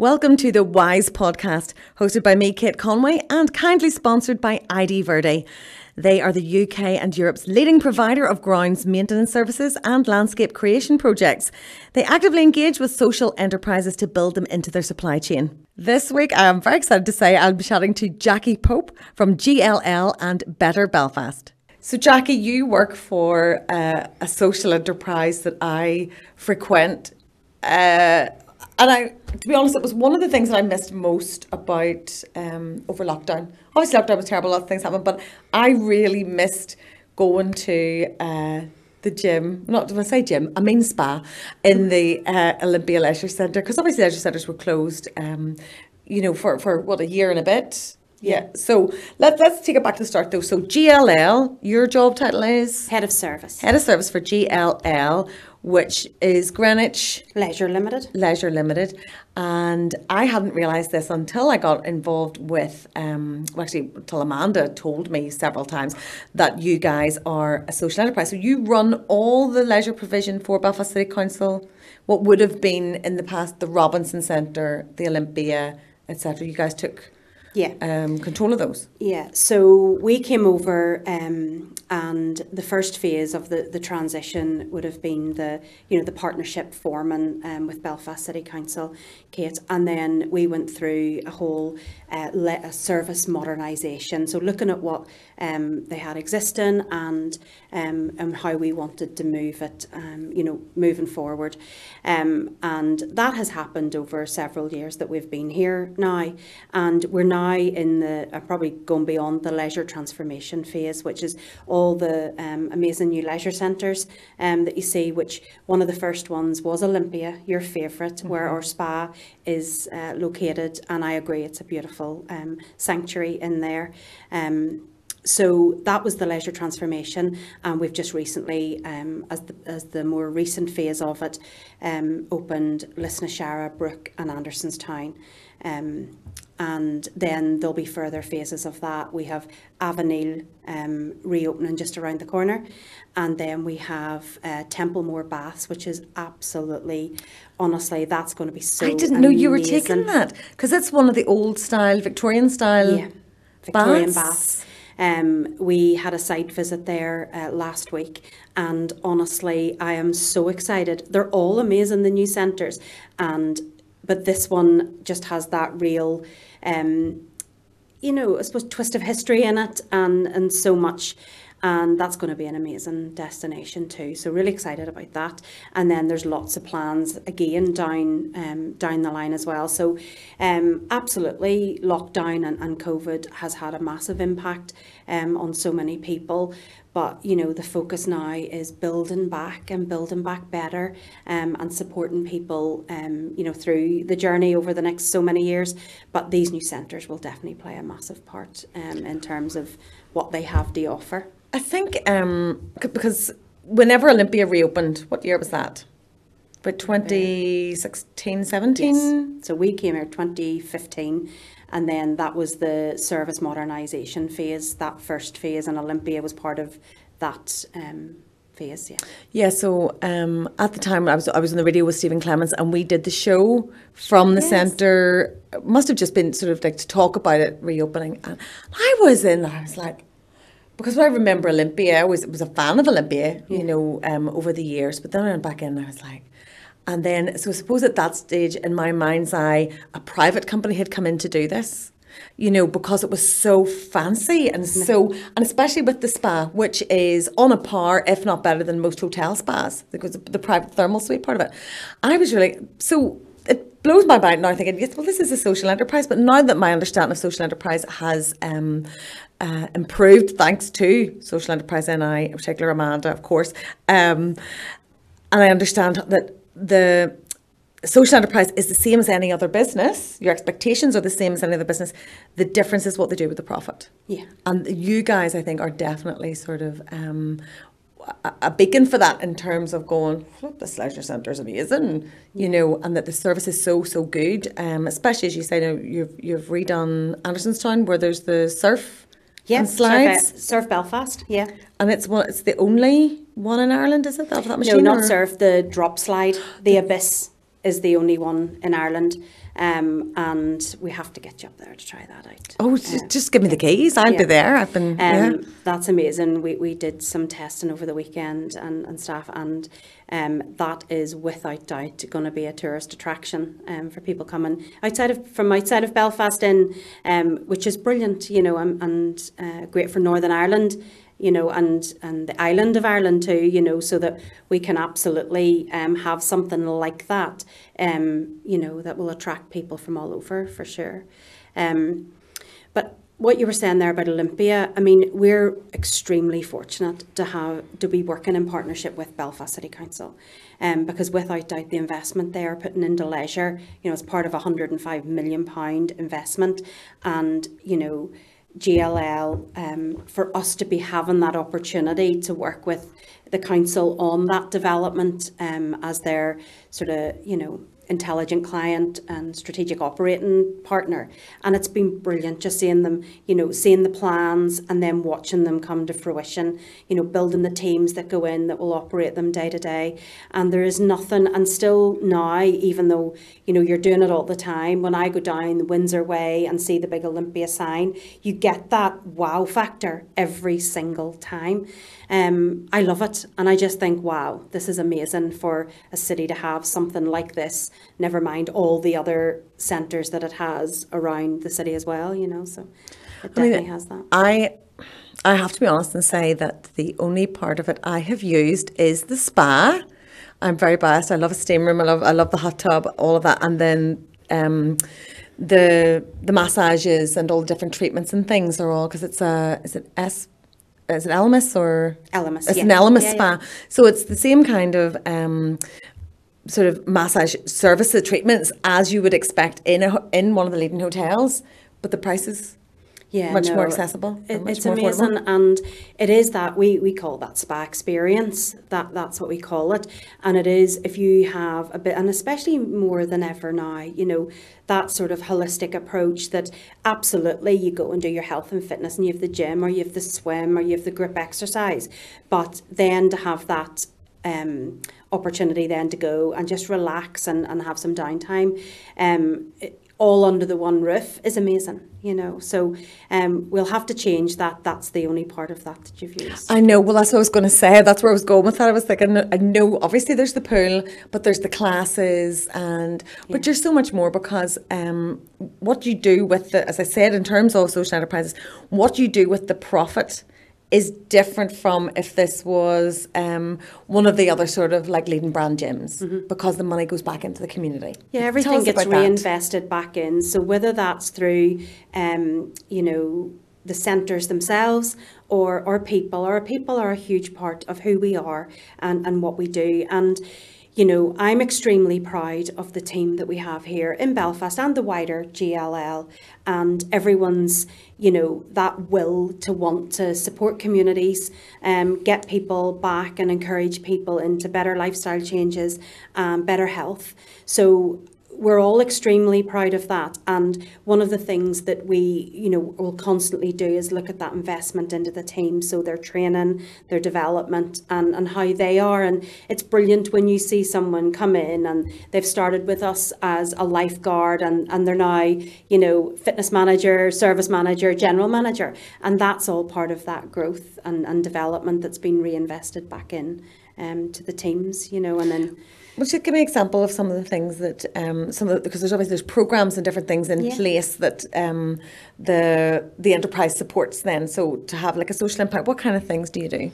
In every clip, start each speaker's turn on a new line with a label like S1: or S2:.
S1: Welcome to the Wise podcast, hosted by me, Kate Conway, and kindly sponsored by ID Verde. They are the UK and Europe's leading provider of grounds maintenance services and landscape creation projects. They actively engage with social enterprises to build them into their supply chain. This week, I am very excited to say I'll be chatting to Jackie Pope from GLL and Better Belfast. So, Jackie, you work for uh, a social enterprise that I frequent. Uh, and I, to be honest, it was one of the things that I missed most about um, over lockdown. Obviously, lockdown was terrible, lots of things happened, but I really missed going to uh, the gym. Not when I say gym, I mean spa in the uh, Olympia Leisure Centre because obviously leisure centres were closed. Um, you know, for, for what a year and a bit. Yeah. So let, let's take it back to the start though. So GLL, your job title is
S2: Head of Service.
S1: Head of Service for GLL, which is Greenwich
S2: Leisure Limited.
S1: Leisure Limited. And I hadn't realised this until I got involved with, um, well, actually, until Amanda told me several times that you guys are a social enterprise. So you run all the leisure provision for Belfast City Council, what would have been in the past the Robinson Centre, the Olympia, etc. You guys took
S2: Yeah.
S1: um, control of those.
S2: Yeah, so we came over, um, and the first phase of the, the transition would have been the you know the partnership forming um, with Belfast City Council, Kate, and then we went through a whole uh, le- a service modernisation. So looking at what um, they had existing and um, and how we wanted to move it, um, you know, moving forward, um, and that has happened over several years that we've been here now, and we're now in the uh, probably going beyond the leisure transformation phase, which is all the um, amazing new leisure centres um, that you see. Which one of the first ones was Olympia, your favorite where our spa is uh, located, and I agree, it's a beautiful um, sanctuary in there. Um, so that was the leisure transformation, and we've just recently, um, as the as the more recent phase of it, um, opened Lisnasharragh, Brook, and Andersonstown. Um, and then there'll be further phases of that. We have Avoniel um, reopening just around the corner, and then we have uh, Templemore Baths, which is absolutely, honestly, that's going to be so.
S1: I didn't know you were taking that because it's one of the old style, Victorian style.
S2: Yeah, Victorian
S1: baths.
S2: baths. Um, we had a site visit there uh, last week, and honestly, I am so excited. They're all amazing, the new centres, and but this one just has that real, um, you know, I suppose twist of history in it, and and so much. And that's going to be an amazing destination too. So really excited about that. And then there's lots of plans again down um, down the line as well. So um, absolutely, lockdown and, and COVID has had a massive impact um, on so many people. But you know, the focus now is building back and building back better, um, and supporting people, um, you know, through the journey over the next so many years. But these new centres will definitely play a massive part um, in terms of what they have to offer.
S1: I think um, c- because whenever Olympia reopened, what year was that? About 2016, 17?
S2: So we came here 2015, and then that was the service modernisation phase. That first phase, and Olympia was part of that um, phase. Yeah.
S1: Yeah, so um, at the time I was I was on the radio with Stephen Clements and we did the show from the
S2: Yes.
S1: centre. It must have just been sort of like to talk about it reopening. And I was in there, I was like, because when I remember Olympia, I was, was a fan of Olympia, you know, um, over the years. But then I went back in and I was like, and then, so I suppose at that stage in my mind's eye, a private company had come in to do this, you know, because it was so fancy and so, and especially with the spa, which is on a par, if not better than most hotel spas, because the, the private thermal suite part of it. I was really, so it blows my mind now thinking, yes, well, this is a social enterprise. But now that my understanding of social enterprise has um, uh, improved, thanks to social enterprise NI, in particular Amanda, of course, um, and I understand that the social enterprise is the same as any other business. Your expectations are the same as any other business. The difference is what they do with the profit.
S2: Yeah.
S1: And you guys, I think, are definitely sort of um, a, a beacon for that in terms of going, look, this leisure centre is amazing, you know, and that the service is so, so good. Um, especially as you say, now you've, you've redone Andersonstown where there's the surf
S2: Yeah.
S1: and slides.
S2: Surf, Surf Belfast. Yeah.
S1: And it's one, it's the only one in Ireland, is it? That, that machine?
S2: No, not
S1: or-
S2: Surf. The drop slide, the Abyss is the only one in Ireland. Um, and we have to get you up there to try that out.
S1: Oh, uh, just give me the keys. I'll yeah. be there. I've been. Um, yeah.
S2: That's amazing. We, we did some testing over the weekend and, and staff, and um, that is without doubt going to be a tourist attraction um, for people coming outside of from outside of Belfast in, um, which is brilliant, you know, and, and uh, great for Northern Ireland you know, and and the island of Ireland too, you know, so that we can absolutely um, have something like that, um, you know, that will attract people from all over for sure. Um, but what you were saying there about Olympia, I mean, we're extremely fortunate to have to be working in partnership with Belfast City Council, um, because without doubt the investment they are putting into leisure, you know, as part of a hundred and five million pound investment, and you know GLL um, for us to be having that opportunity to work with the council on that development um, as their sort of, you know, intelligent client and strategic operating partner. And it's been brilliant just seeing them, you know, seeing the plans and then watching them come to fruition, you know, building the teams that go in that will operate them day to day. And there is nothing, and still now, even though, you know, you're doing it all the time, when I go down the Windsor Way and see the big Olympia sign, you get that wow factor every single time. Um, I love it. And I just think, wow, this is amazing for a city to have something like this, never mind all the other centres that it has around the city as well, you know. So it definitely I mean, has that.
S1: I I have to be honest and say that the only part of it I have used is the spa. I'm very biased. I love a steam room. I love I love the hot tub, all of that, and then um, the the massages and all the different treatments and things are all because it's a is it S is it Elemis or
S2: Elemis?
S1: It's
S2: yeah.
S1: an Elemis
S2: yeah,
S1: spa. Yeah. So it's the same kind of um, sort of massage services treatments as you would expect in a in one of the leading hotels, but the prices yeah, much no, more accessible.
S2: It,
S1: much
S2: it's amazing, affordable. and it is that we we call that spa experience. That that's what we call it, and it is if you have a bit, and especially more than ever now, you know, that sort of holistic approach. That absolutely you go and do your health and fitness, and you have the gym, or you have the swim, or you have the grip exercise, but then to have that um, opportunity then to go and just relax and, and have some downtime. Um, it, all under the one roof is amazing, you know. So um, we'll have to change that. That's the only part of that that you've used.
S1: I know. Well, that's what I was going to say. That's where I was going with that. I was thinking, I know, obviously there's the pool, but there's the classes, and but there's so much more because um, what you do with the, as I said, in terms of social enterprises, what you do with the profit is different from if this was um, one of the other sort of like leading brand gyms mm-hmm. because the money goes back into the community.
S2: Yeah, everything gets reinvested that. back in. So whether that's through, um, you know, the centres themselves or or people, or people are a huge part of who we are and, and what we do. And you know, I'm extremely proud of the team that we have here in Belfast and the wider GLL and everyone's, you know, that will to want to support communities, um, get people back and encourage people into better lifestyle changes, um, better health. So we're all extremely proud of that. And one of the things that we, you know, will constantly do is look at that investment into the team. So their training, their development and, and how they are. And it's brilliant when you see someone come in and they've started with us as a lifeguard and, and they're now, you know, fitness manager, service manager, general manager. And that's all part of that growth and, and development that's been reinvested back in um, to the teams, you know, and then
S1: would you give me an example of some of the things that um, some of the, because there's obviously there's programs and different things in yeah. place that um, the the enterprise supports then. So to have like a social impact, what kind of things do you do?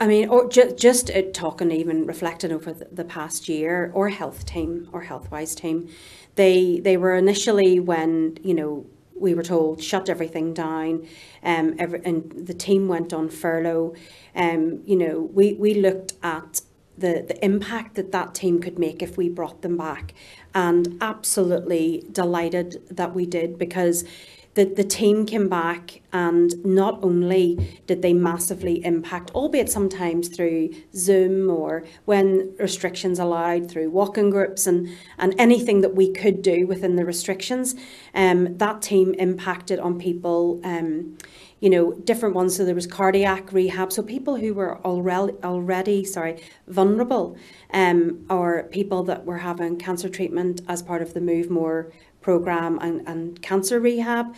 S2: I mean, or ju- just uh, talking, even reflecting over the, the past year, or health team or healthwise team, they they were initially when you know we were told shut everything down, um, every, and the team went on furlough. Um, you know, we we looked at the, the impact that that team could make if we brought them back. And absolutely delighted that we did because the, the team came back and not only did they massively impact, albeit sometimes through Zoom or when restrictions allowed through walking groups and, and anything that we could do within the restrictions, um, that team impacted on people. Um, you know, different ones. So there was cardiac rehab. So people who were already already sorry vulnerable, um, or people that were having cancer treatment as part of the Move More program and, and cancer rehab,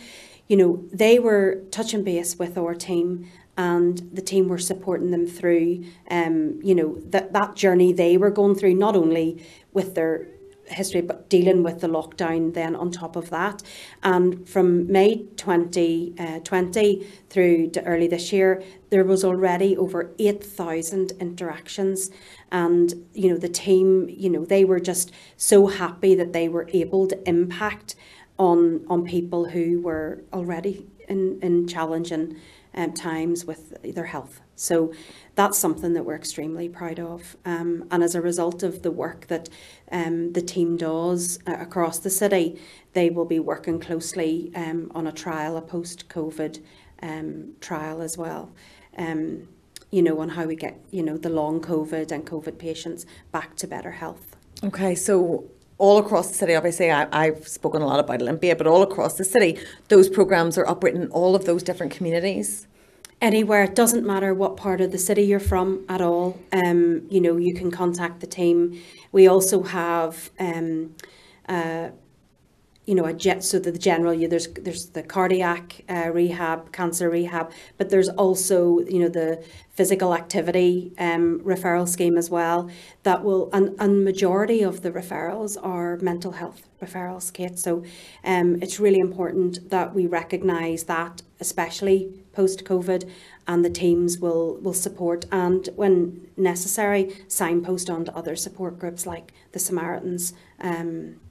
S2: you know, they were touching base with our team and the team were supporting them through, um, you know, that, that journey they were going through, not only with their history, but dealing with the lockdown then on top of that. And from May 2020 uh, through to early this year, there was already over 8,000 interactions. And, you know, the team, you know, they were just so happy that they were able to impact on, on people who were already in, in challenging um, times with their health. So that's something that we're extremely proud of. Um, and as a result of the work that um, the team does uh, across the city, they will be working closely um, on a trial, a post COVID um, trial as well. Um, you know, on how we get, you know, the long COVID and COVID patients back to better health.
S1: Okay, so all across the city, obviously, I, have spoken a lot about Olympia, but all across the city, those programs are operating in all of those different communities
S2: anywhere. It doesn't matter what part of the city you're from at all. Um, you know, you can contact the team. We also have, um, uh, you know, a jet. So the, general, you, there's there's the cardiac uh, rehab, cancer rehab, but there's also you know the physical activity um, referral scheme as well. That will and and majority of the referrals are mental health referrals, Kate. So um, it's really important that we recognise that, especially post COVID, and the teams will will support and, when necessary, signpost on to other support groups like the Samaritans. Um,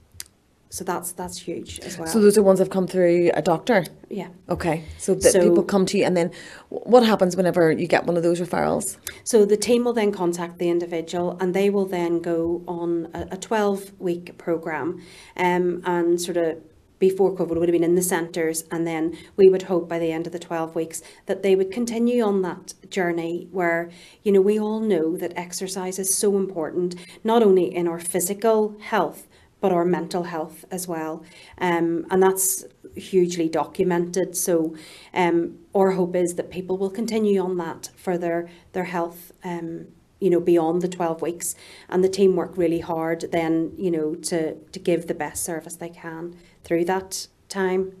S2: so that's that's huge as well.
S1: So those are ones that have come through a doctor.
S2: Yeah.
S1: Okay. So that so, people come to you, and then what happens whenever you get one of those referrals?
S2: So the team will then contact the individual, and they will then go on a twelve week program, um, and sort of before COVID would have been in the centres, and then we would hope by the end of the 12 weeks that they would continue on that journey where, you know, we all know that exercise is so important, not only in our physical health, but our mental health as well. Um, and that's hugely documented. So um, our hope is that people will continue on that for their, their health. Um, you know, beyond the 12 weeks and the team work really hard then, you know, to, to give the best service they can through that time.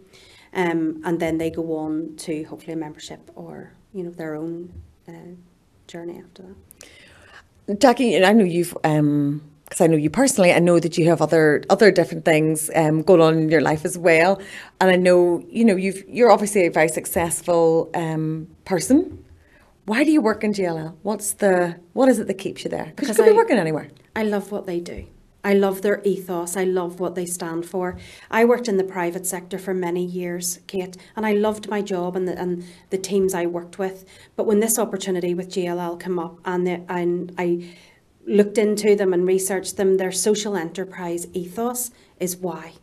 S2: Um, and then they go on to hopefully a membership or, you know, their own uh, journey after
S1: that. Jackie, I know you've um, because I know you personally, I know that you have other other different things um, going on in your life as well, and I know you know you've you're obviously a very successful um, person. Why do you work in GLL? What's the what is it that keeps you there? Because you could I, be working anywhere.
S2: I love what they do. I love their ethos. I love what they stand for. I worked in the private sector for many years, Kate, and I loved my job and the, and the teams I worked with. But when this opportunity with GLL came up and, the, and I looked into them and researched them, their social enterprise ethos is why.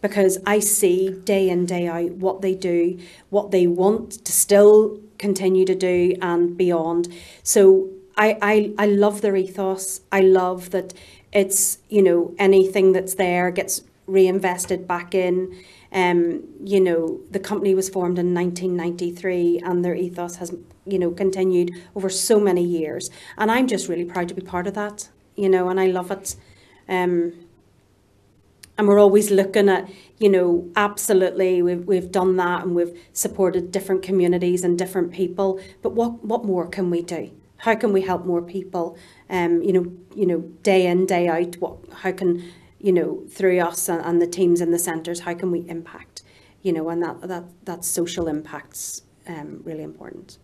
S2: Because I see day in, day out what they do, what they want to still continue to do and beyond. So I, I, I love their ethos. I love that it's, you know, anything that's there gets reinvested back in. Um, you know, the company was formed in 1993 and their ethos has, you know, continued over so many years. And I'm just really proud to be part of that, you know, and I love it. Um, and we're always looking at, you know, absolutely, we've, we've done that and we've supported different communities and different people. But what, what more can we do? How can we help more people? Um, you know, you know, day in, day out. What? How can you know, through us and, and the teams in the centres, how can we impact, you know, and that, that, that social impact's um, really important.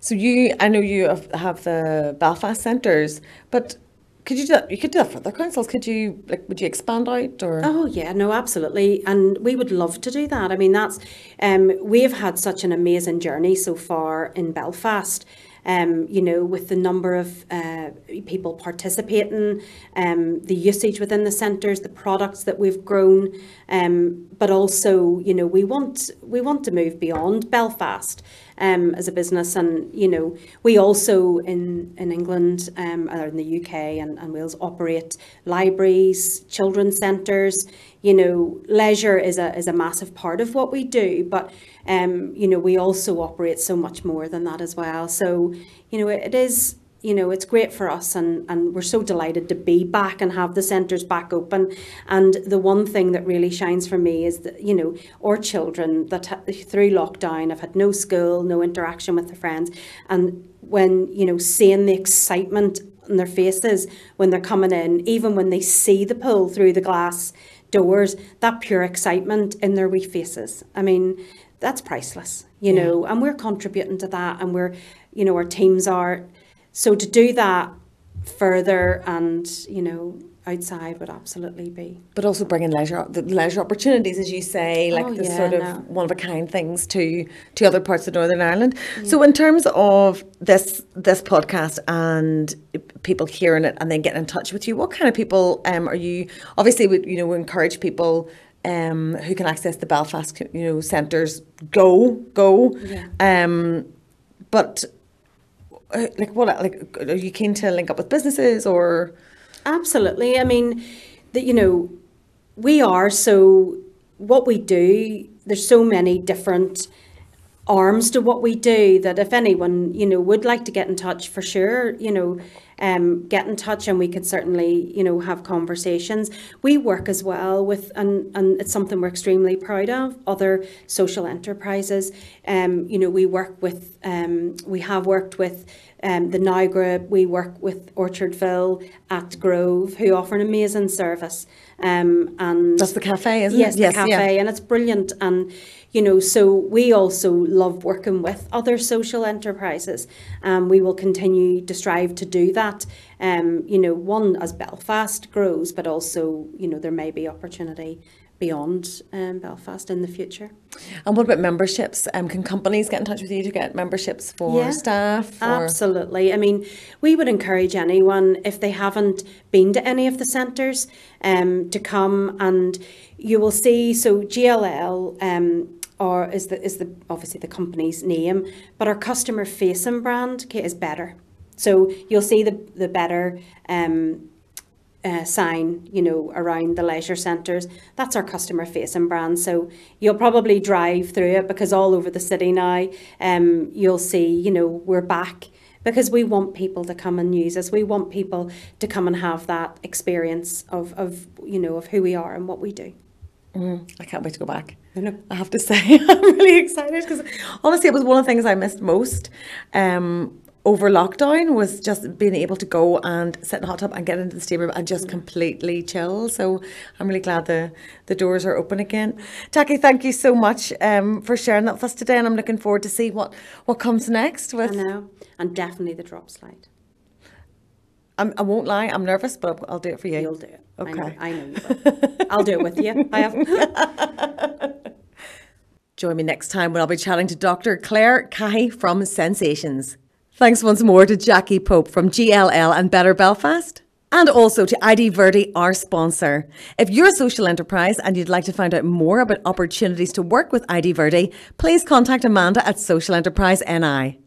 S1: So you, I know you have, have the Belfast centres, but could you do that? You could do that for other councils. Could you like? Would you expand out or?
S2: Oh yeah, no, absolutely, and we would love to do that. I mean, that's um, we've had such an amazing journey so far in Belfast um, you know, with the number of uh, people participating, um, the usage within the centres, the products that we've grown, um, but also, you know, we want we want to move beyond Belfast um, as a business, and you know, we also in in England um, or in the UK and, and Wales operate libraries, children's centres. You know, leisure is a is a massive part of what we do, but um, you know, we also operate so much more than that as well. So, you know, it is you know, it's great for us, and, and we're so delighted to be back and have the centres back open. And the one thing that really shines for me is that, you know, our children that ha- through lockdown have had no school, no interaction with their friends. And when, you know, seeing the excitement on their faces when they're coming in, even when they see the pool through the glass doors, that pure excitement in their wee faces. I mean, that's priceless, you yeah. know, and we're contributing to that, and we're, you know, our teams are so to do that further and, you know, outside would absolutely be.
S1: But also bringing leisure, the leisure opportunities, as you say, like oh, the yeah, sort of no. one of a kind things to to other parts of Northern Ireland. Yeah. So in terms of this this podcast and people hearing it and then getting in touch with you, what kind of people um, are you? Obviously, we you know we encourage people. Um, who can access the Belfast, you know, centres? Go, go. Yeah. Um, but Uh, like what like are you keen to link up with businesses or?
S2: Absolutely. I mean that you know we are so what we do there's so many different arms to what we do that if anyone you know would like to get in touch for sure you know um, get in touch and we could certainly you know have conversations we work as well with and and it's something we're extremely proud of other social enterprises um, you know we work with um, we have worked with um, the Now Group, we work with Orchardville at Grove, who offer an amazing service. Um, and
S1: that's the cafe, isn't
S2: yes,
S1: it?
S2: Yes, the cafe, yeah. and it's brilliant. And you know, so we also love working with other social enterprises. Um, we will continue to strive to do that. Um, you know, one as Belfast grows, but also you know there may be opportunity beyond um, Belfast in the future.
S1: And what about memberships? Um, can companies get in touch with you to get memberships for yeah, staff?
S2: Or? Absolutely. I mean, we would encourage anyone, if they haven't been to any of the centres, um, to come and you will see, so GLL um, or is the, is the obviously the company's name, but our customer facing brand okay, is better. So you'll see the, the better um, uh, sign, you know, around the leisure centres. That's our customer facing brand. So you'll probably drive through it because all over the city now, um, you'll see, you know, we're back because we want people to come and use us. We want people to come and have that experience of, of you know, of who we are and what we do.
S1: Mm, I can't wait to go back. I, know. I have to say, I'm really excited because honestly, it was one of the things I missed most. Um, over lockdown was just being able to go and sit in a hot tub and get into the steam room and just completely chill. So I'm really glad the, the doors are open again. Jackie, thank you so much um, for sharing that with us today and I'm looking forward to see what, what comes next with
S2: I know. And definitely the drop slide.
S1: I'm, I not lie, I'm nervous, but I'll do it for you.
S2: You'll do it. Okay. I know, I know you will. I'll do it with you. I have.
S1: Join me next time when I'll be chatting to Dr. Claire Cahy from Sensations. Thanks once more to Jackie Pope from GLL and Better Belfast. And also to ID Verde, our sponsor. If you're a social enterprise and you'd like to find out more about opportunities to work with ID Verde, please contact Amanda at Social Enterprise NI.